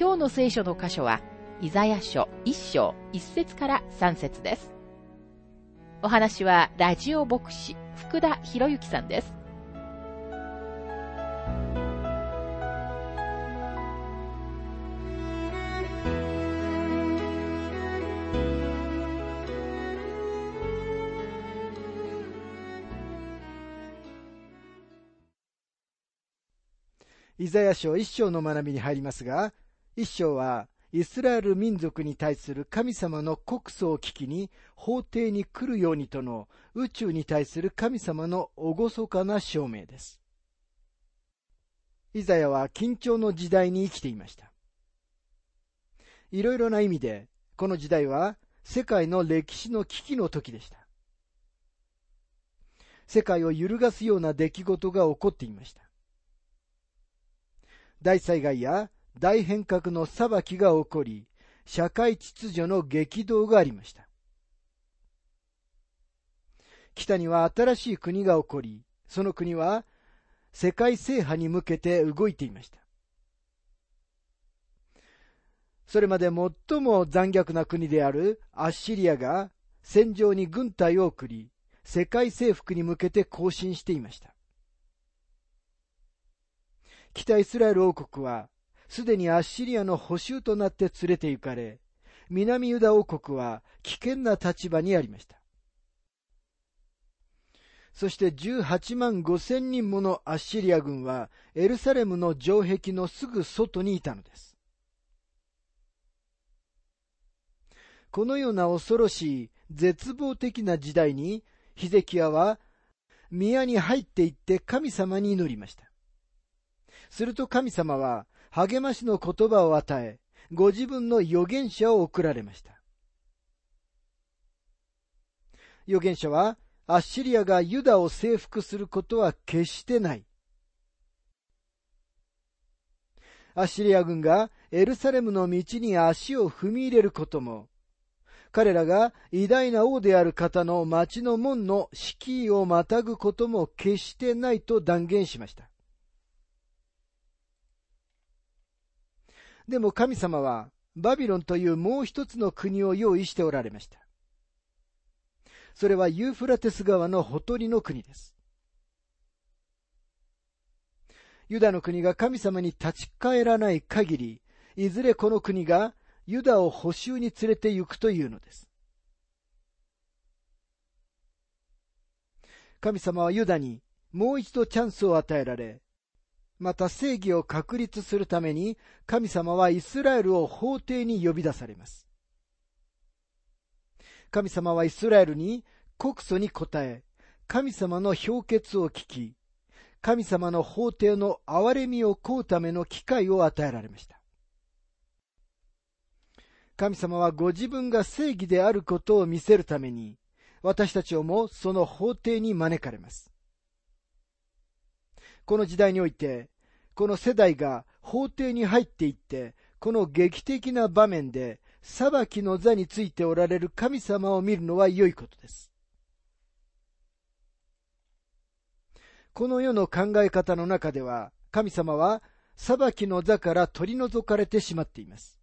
今日の聖書の箇所は、イザヤ書1章1節から3節です。お話は、ラジオ牧師、福田博之さんです。イザヤ書一章の学びに入りますが、一章はイスラエル民族に対する神様の告訴を聞きに法廷に来るようにとの宇宙に対する神様の厳かな証明です。イザヤは緊張の時代に生きていました。いろいろな意味で、この時代は世界の歴史の危機の時でした。世界を揺るがすような出来事が起こっていました。大災害や大変革の裁きが起こり、社会秩序の激動がありました。北には新しい国が起こり、その国は世界制覇に向けて動いていました。それまで最も残虐な国であるアッシリアが戦場に軍隊を送り、世界征服に向けて行進していました。北イスラエル王国は、すでにアッシリアの捕囚となって連れて行かれ、南ユダ王国は危険な立場にありました。そして18万5千人ものアッシリア軍はエルサレムの城壁のすぐ外にいたのです。このような恐ろしい絶望的な時代にヒゼキヤは宮に入っていって神様に祈りました。すると神様は励ましの言葉を与え、ご自分の預言者を送られました。預言者は、アッシリアがユダを征服することは決してない。アッシリア軍がエルサレムの道に足を踏み入れることも、彼らが偉大な王である方の町の門の敷居をまたぐことも決してないと断言しました。でも神様はバビロンというもう一つの国を用意しておられました。それはユーフラテス川のほとりの国です。ユダの国が神様に立ち返らない限り、いずれこの国がユダを補修に連れて行くというのです。神様はユダにもう一度チャンスを与えられ、また正義を確立するために神様はイスラエルを法廷に呼び出されます。神様はイスラエルに告訴に答え、神様の評決を聞き、神様の法廷の憐れみを請うための機会を与えられました。神様はご自分が正義であることを見せるために、私たちをもその法廷に招かれます。この時代において、この世代が法廷に入っていって、この劇的な場面で裁きの座についておられる神様を見るのは良いことです。この世の考え方の中では、神様は裁きの座から取り除かれてしまっています。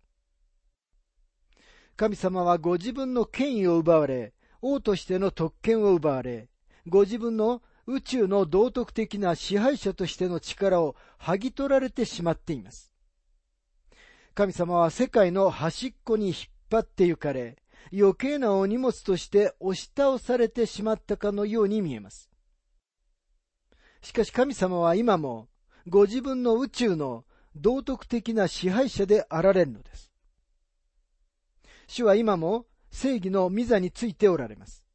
神様はご自分の権威を奪われ、王としての特権を奪われ、ご自分の宇宙の道徳的な支配者としての力を剥ぎ取られてしまっています。神様は世界の端っこに引っ張って行かれ、余計なお荷物として押し倒されてしまったかのように見えます。しかし神様は今もご自分の宇宙の道徳的な支配者であられるのです。主は今も正義の御座についておられます。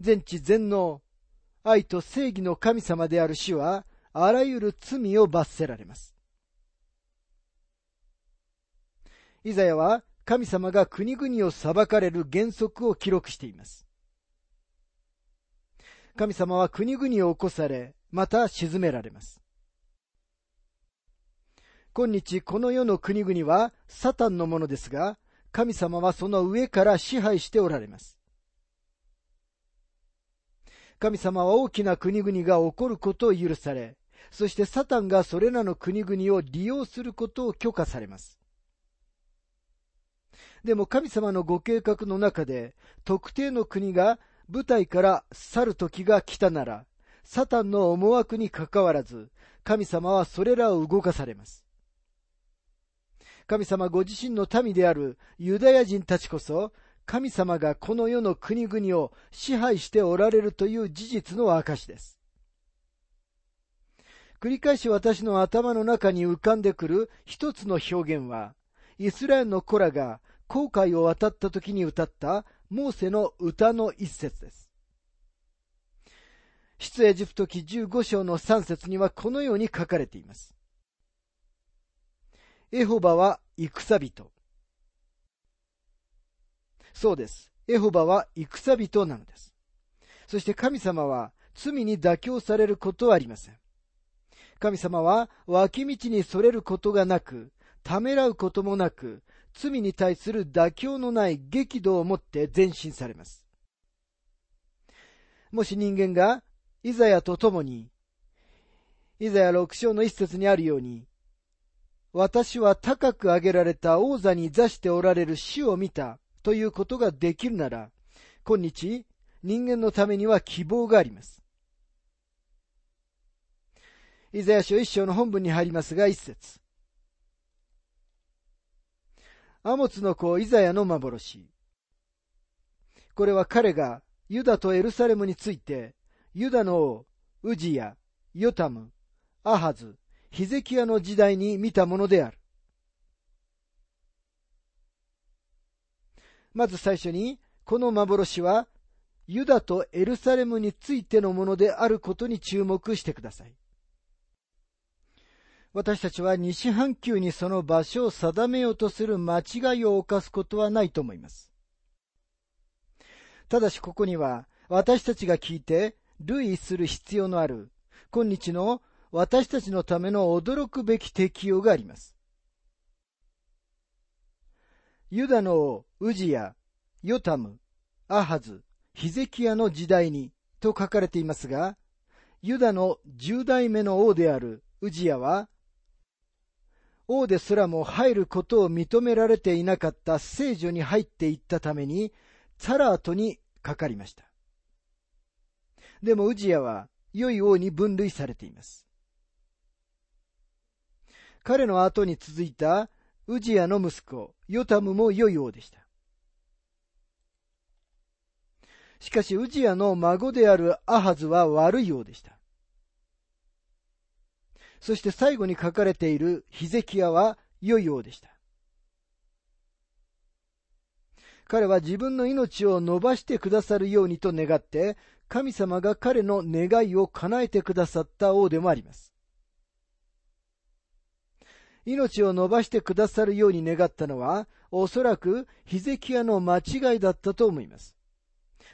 全知全能、愛と正義の神様である主は、あらゆる罪を罰せられます。イザヤは神様が国々を裁かれる原則を記録しています。神様は国々を起こされ、また沈められます。今日この世の国々はサタンのものですが、神様はその上から支配しておられます。神様は大きな国々が起こることを許され、そしてサタンがそれらの国々を利用することを許可されます。でも神様のご計画の中で、特定の国が舞台から去る時が来たなら、サタンの思惑にかかわらず、神様はそれらを動かされます。神様ご自身の民であるユダヤ人たちこそ、神様がこの世の国々を支配しておられるという事実の証です。繰り返し私の頭の中に浮かんでくる一つの表現は、イスラエルの子らが航海を渡った時に歌ったモーセの歌の一節です。出エジプト記15章の3節にはこのように書かれています。エホバは戦人。そうです。エホバは戦人なのです。そして神様は罪に妥協されることはありません。神様は脇道にそれることがなく、ためらうこともなく、罪に対する妥協のない激怒を持って前進されます。もし人間がイザヤと共に、イザヤ六章の一節にあるように、私は高く上げられた王座に座しておられる死を見たということができるなら、今日、人間のためには希望があります。イザヤ書一章の本文に入りますが、一節。アモツの子イザヤの幻。これは彼がユダとエルサレムについて、ユダの王、ウジヤ、ヨタム、アハズ、ヒゼキヤの時代に見たものである。まず最初に、この幻は、ユダとエルサレムについてのものであることに注目してください。私たちは西半球にその場所を定めようとする間違いを犯すことはないと思います。ただしここには私たちが聞いて類する必要のある今日の私たちのための驚くべき適用があります。ユダの王、ウジヤ、ヨタム、アハズ、ヒゼキヤの時代にと書かれていますが、ユダの十代目の王であるウジヤは王ですらも入ることを認められていなかった聖女に入っていったために、ツァラートにかかりました。でもウジヤは良い王に分類されています。彼の後に続いたウジヤの息子、ヨタムも良い王でした。しかしウジヤの孫であるアハズは悪い王でした。そして最後に書かれているヒゼキヤは良い王でした。彼は自分の命を伸ばしてくださるようにと願って、神様が彼の願いを叶えてくださった王でもあります。命を伸ばしてくださるように願ったのは、おそらくヒゼキヤの間違いだったと思います。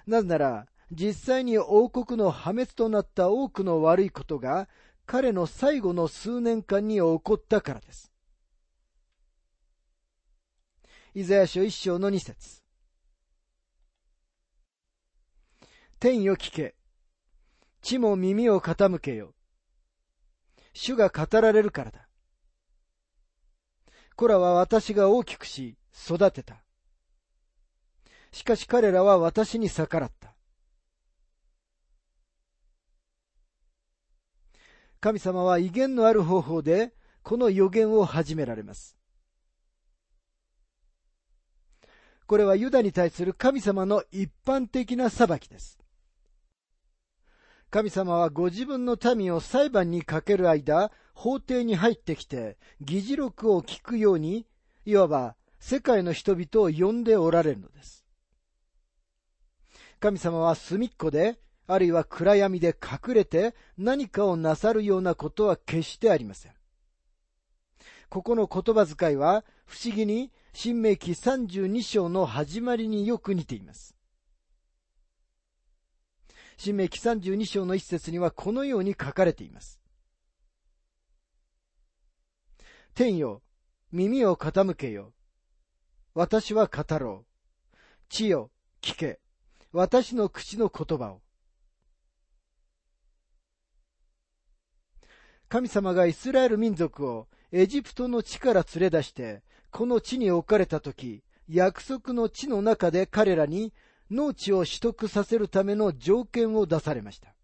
なぜなら、実際に王国の破滅となった多くの悪いことが彼の最後の数年間に起こったからです。イザヤ書一章の二節天よ聞け。地も耳を傾けよ。主が語られるからだ。子らは私が大きくし、育てた。しかし彼らは私に逆らった。神様は威厳のある方法でこの予言を始められます。これはユダに対する神様の一般的な裁きです。神様はご自分の民を裁判にかける間、法廷に入ってきて、議事録を聞くように、いわば世界の人々を呼んでおられるのです。神様は隅っこであるいは暗闇で隠れて何かをなさるようなことは決してありません。ここの言葉遣いは不思議に新明記32章の始まりによく似ています。新明記32章の一節にはこのように書かれています。天よ、耳を傾けよ。私は語ろう。地よ、聞け。私の口の言葉を。神様がイスラエル民族をエジプトの地から連れ出して、この地に置かれたとき、約束の地の中で彼らに農地を取得させるための条件を出されました。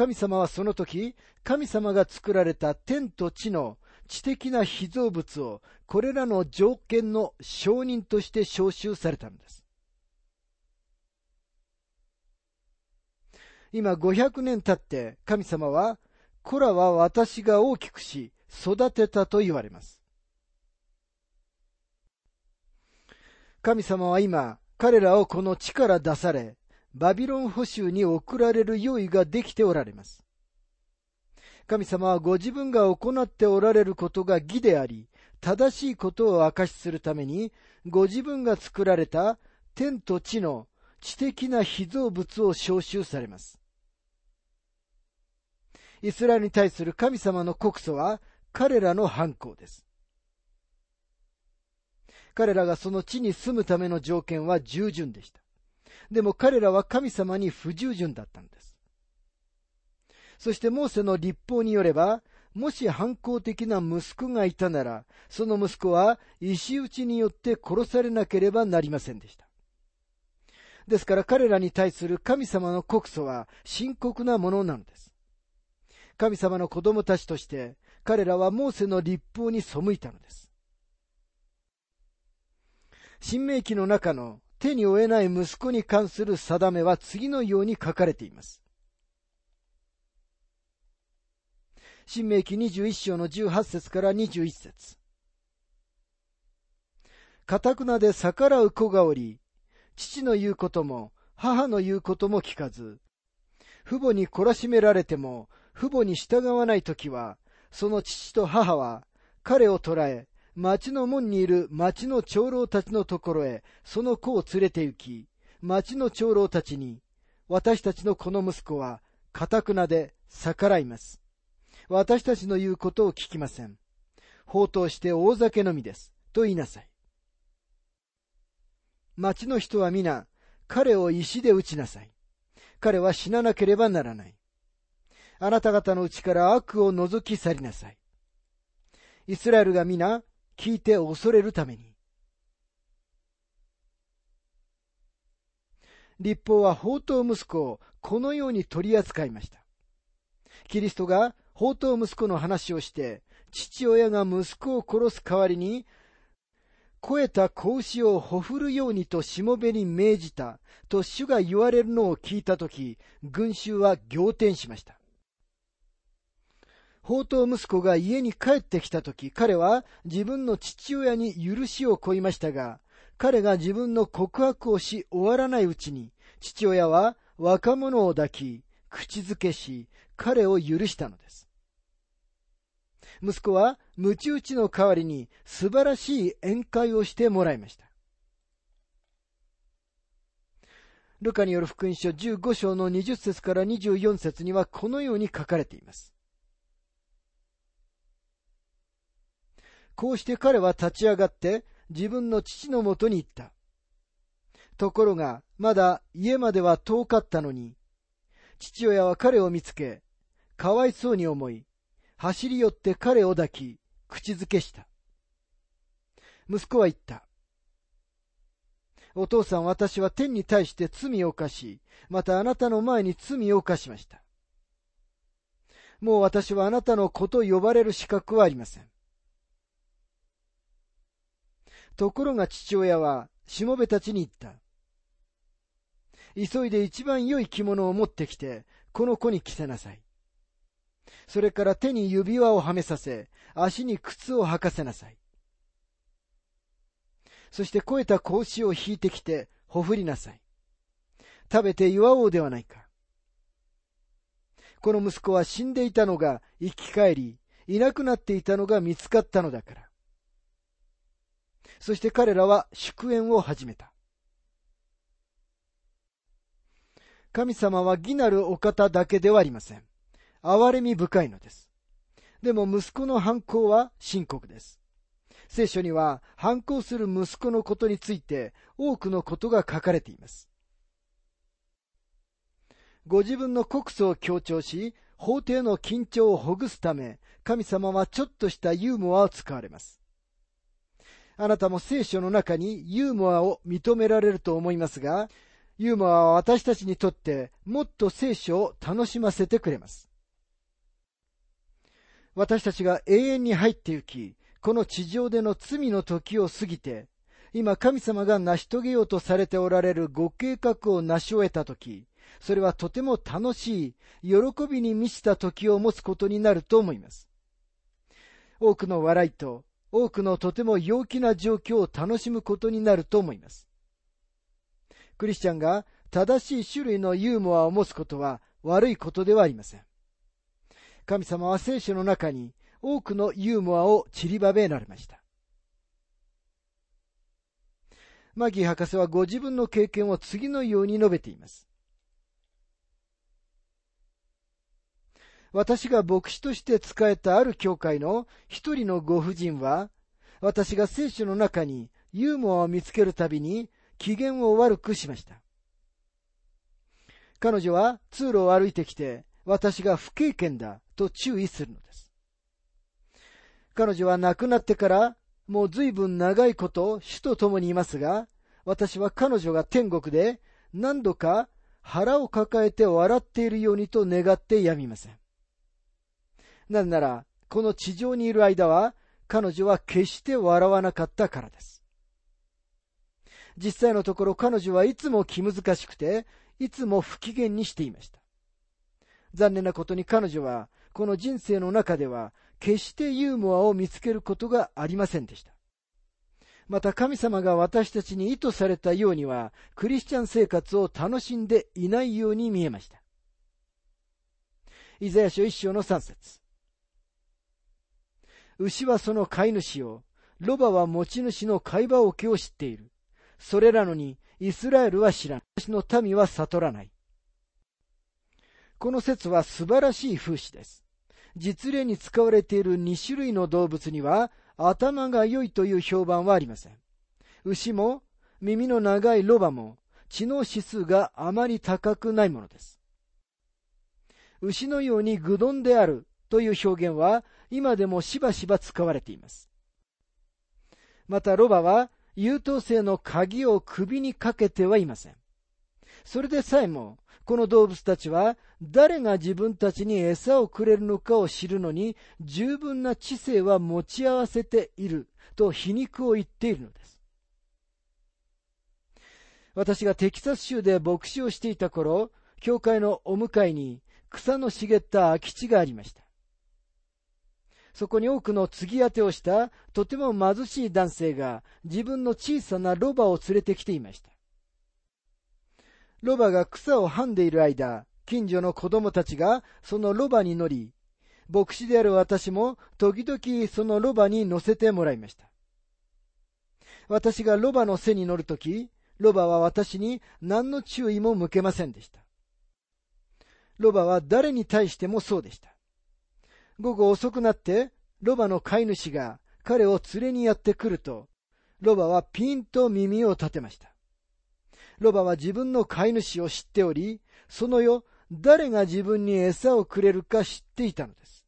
神様はその時、神様が作られた天と地の知的な被造物をこれらの条件の承認として召集されたのです。今500年経って神様は、こらは私が大きくし育てたと言われます。神様は今、彼らをこの地から出され、バビロン捕囚に送られる用意ができておられます。神様はご自分が行っておられることが義であり、正しいことを証しするために、ご自分が作られた天と地の知的な被造物を召集されます。イスラエルに対する神様の告訴は彼らの犯行です。彼らがその地に住むための条件は従順でした。でも彼らは神様に不従順だったんです。そしてモーセの立法によれば、もし反抗的な息子がいたなら、その息子は石打ちによって殺されなければなりませんでした。ですから彼らに対する神様の告訴は深刻なものなのです。神様の子供たちとして彼らはモーセの立法に背いたのです。新明記の中の手に負えない息子に関する定めは次のように書かれています。新明記21章の18節から21節かたくなで逆らう子がおり、父の言うことも、母の言うことも聞かず、父母に懲らしめられても、父母に従わないときは、その父と母は、彼を捕らえ、町の門にいる町の長老たちのところへ、その子を連れて行き、町の長老たちに、私たちのこの息子は、かたくなで逆らいます。私たちの言うことを聞きません。放蕩して大酒飲みです。と言いなさい。町の人は皆、彼を石で撃ちなさい。彼は死ななければならない。あなた方のうちから悪を除き去りなさい。イスラエルが皆、聞いて恐れるために。立法は宝刀息子をこのように取り扱いました。キリストが宝刀息子の話をして、父親が息子を殺す代わりに、肥えた子牛をほふるようにとしもべに命じた、と主が言われるのを聞いたとき、群衆は仰天しました。宝刀息子が家に帰ってきたとき、彼は自分の父親に許しを請いましたが、彼が自分の告白をし終わらないうちに、父親は若者を抱き、口づけし、彼を許したのです。息子は鞭打ちの代わりに素晴らしい宴会をしてもらいました。ルカによる福音書15章の20節から24節にはこのように書かれています。こうして彼は立ち上がって自分の父のもとに行った。ところが、まだ家までは遠かったのに、父親は彼を見つけ、かわいそうに思い、走り寄って彼を抱き、口づけした。息子は言った。お父さん、私は天に対して罪を犯し、またあなたの前に罪を犯しました。もう私はあなたの子と呼ばれる資格はありません。ところが父親は、しもべたちに言った。急いで一番良い着物を持ってきて、この子に着せなさい。それから手に指輪をはめさせ、足に靴を履かせなさい。そして肥えた格子を引いてきて、ほふりなさい。食べて祝おうではないか。この息子は死んでいたのが生き返り、いなくなっていたのが見つかったのだから。そして彼らは祝宴を始めた。神様は義なるお方だけではありません。憐れみ深いのです。でも息子の反抗は深刻です。聖書には反抗する息子のことについて多くのことが書かれています。ご自分の告訴を強調し、法廷の緊張をほぐすため、神様はちょっとしたユーモアを使われます。あなたも聖書の中にユーモアを認められると思いますが、ユーモアは私たちにとってもっと聖書を楽しませてくれます。私たちが永遠に入って行き、この地上での罪の時を過ぎて、今神様が成し遂げようとされておられるご計画を成し終えた時、それはとても楽しい、喜びに満ちた時を持つことになると思います。多くの笑いと、多くのとても陽気な状況を楽しむことになると思います。クリスチャンが正しい種類のユーモアを持つことは悪いことではありません。神様は聖書の中に多くのユーモアを散りばめられました。マギー博士はご自分の経験を次のように述べています。私が牧師として仕えたある教会の一人のご婦人は、私が聖書の中にユーモアを見つけるたびに機嫌を悪くしました。彼女は通路を歩いてきて、私が不経験だと注意するのです。彼女は亡くなってからもう随分長いこと主と共にいますが、私は彼女が天国で何度か腹を抱えて笑っているようにと願ってやみません。なぜなら、この地上にいる間は彼女は決して笑わなかったからです。実際のところ彼女はいつも気難しくて、いつも不機嫌にしていました。残念なことに彼女は、この人生の中では、決してユーモアを見つけることがありませんでした。また神様が私たちに意図されたようには、クリスチャン生活を楽しんでいないように見えました。イザヤ書一章の三節牛はその飼い主を、ロバは持ち主の飼い場桶を知っている。それらのにイスラエルは知らない。私の民は悟らない。この説は素晴らしい風刺です。実例に使われている2種類の動物には頭が良いという評判はありません。牛も耳の長いロバも知能指数があまり高くないものです。牛のように愚鈍であるという表現は今でもしばしば使われています。またロバは優等生の鍵を首にかけてはいません。それでさえも、この動物たちは誰が自分たちに餌をくれるのかを知るのに十分な知性は持ち合わせていると皮肉を言っているのです。私がテキサス州で牧師をしていた頃、教会のお向かいに草の茂った空き地がありました。そこに多くの継ぎ当てをしたとても貧しい男性が自分の小さなロバを連れてきていました。ロバが草をはんでいる間、近所の子供たちがそのロバに乗り、牧師である私も時々そのロバに乗せてもらいました。私がロバの背に乗るとき、ロバは私に何の注意も向けませんでした。ロバは誰に対してもそうでした。午後遅くなって、ロバの飼い主が彼を連れにやってくると、ロバはピンと耳を立てました。ロバは自分の飼い主を知っており、その夜、誰が自分に餌をくれるか知っていたのです。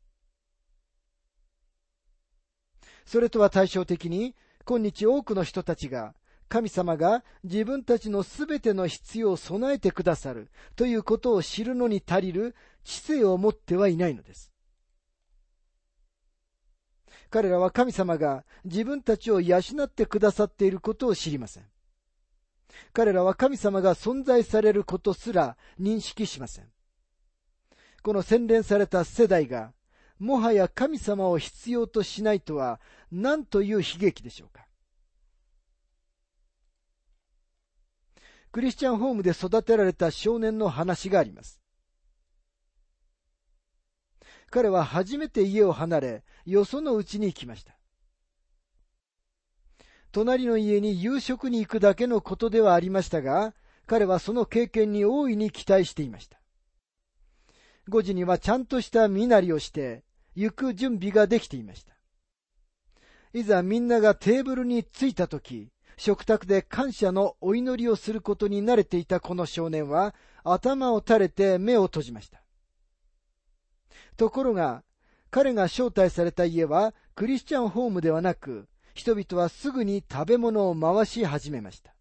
それとは対照的に、今日多くの人たちが、神様が自分たちのすべての必要を備えてくださるということを知るのに足りる知性を持ってはいないのです。彼らは神様が自分たちを養ってくださっていることを知りません。彼らは神様が存在されることすら認識しません。この洗練された世代が、もはや神様を必要としないとは何という悲劇でしょうか。クリスチャンホームで育てられた少年の話があります。彼は初めて家を離れ、よそのうちに行きました。隣の家に夕食に行くだけのことではありましたが、彼はその経験に大いに期待していました。5時にはちゃんとした身なりをして、行く準備ができていました。いざみんながテーブルに着いたとき、食卓で感謝のお祈りをすることに慣れていたこの少年は、頭を垂れて目を閉じました。ところが、彼が招待された家はクリスチャンホームではなく、人々はすぐに食べ物を回し始めました。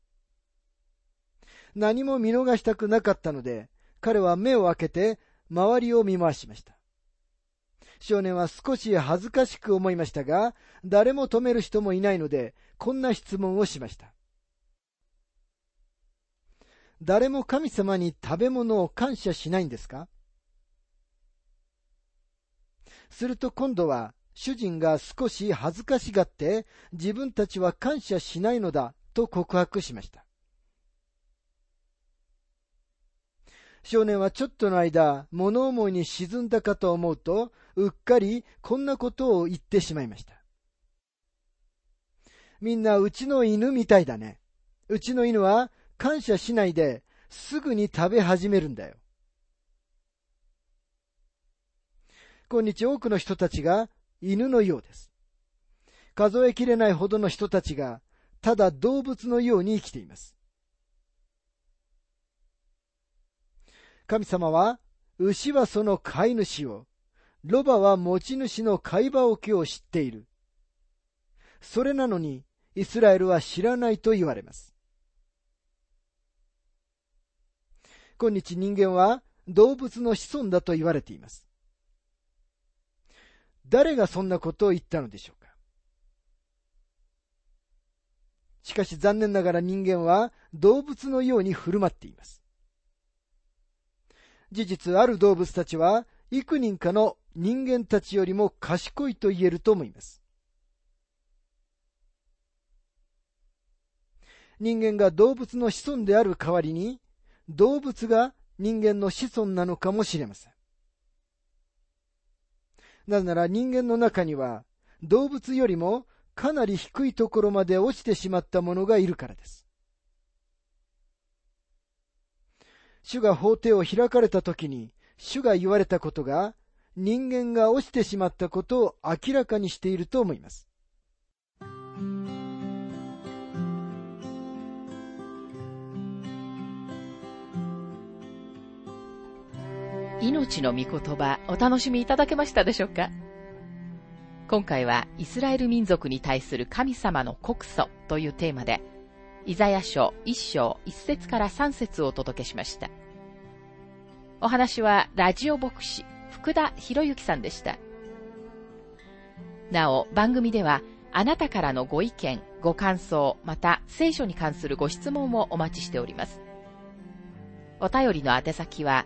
何も見逃したくなかったので、彼は目を開けて周りを見回しました。少年は少し恥ずかしく思いましたが、誰も止める人もいないので、こんな質問をしました。誰も神様に食べ物を感謝しないんですか？すると今度は主人が少し恥ずかしがって自分たちは感謝しないのだと告白しました。少年はちょっとの間、物思いに沈んだかと思うと、うっかりこんなことを言ってしまいました。みんなうちの犬みたいだね。うちの犬は感謝しないですぐに食べ始めるんだよ。今日多くの人たちが犬のようです。数えきれないほどの人たちがただ動物のように生きています。神様は、牛はその飼い主を、ロバは持ち主の飼い場置きを知っている。それなのに、イスラエルは知らないと言われます。今日人間は動物の子孫だと言われています。誰がそんなことを言ったのでしょうか？しかし残念ながら人間は動物のように振る舞っています。事実ある動物たちは幾人かの人間たちよりも賢いと言えると思います。人間が動物の子孫である代わりに、動物が人間の子孫なのかもしれません。なぜなら人間の中には動物よりもかなり低いところまで落ちてしまったものがいるからです。主が法廷を開かれた時に、主が言われたことが、人間が落ちてしまったことを明らかにしていると思います。命の御言葉お楽しみいただけましたでしょうか？今回はイスラエル民族に対する神様の告訴というテーマでイザヤ書一章一節から三節をお届けしました。お話はラジオ牧師福田博之さんでした。なお、番組ではあなたからのご意見、ご感想、また聖書に関するご質問もお待ちしております。お便りの宛先は、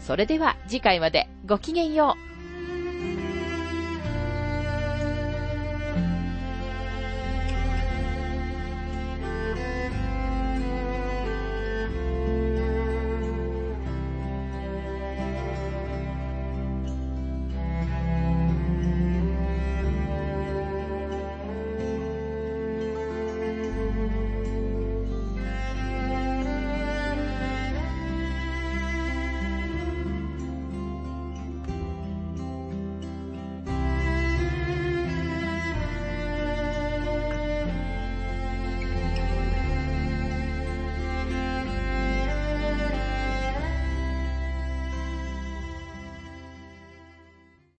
それでは次回までごきげんよう。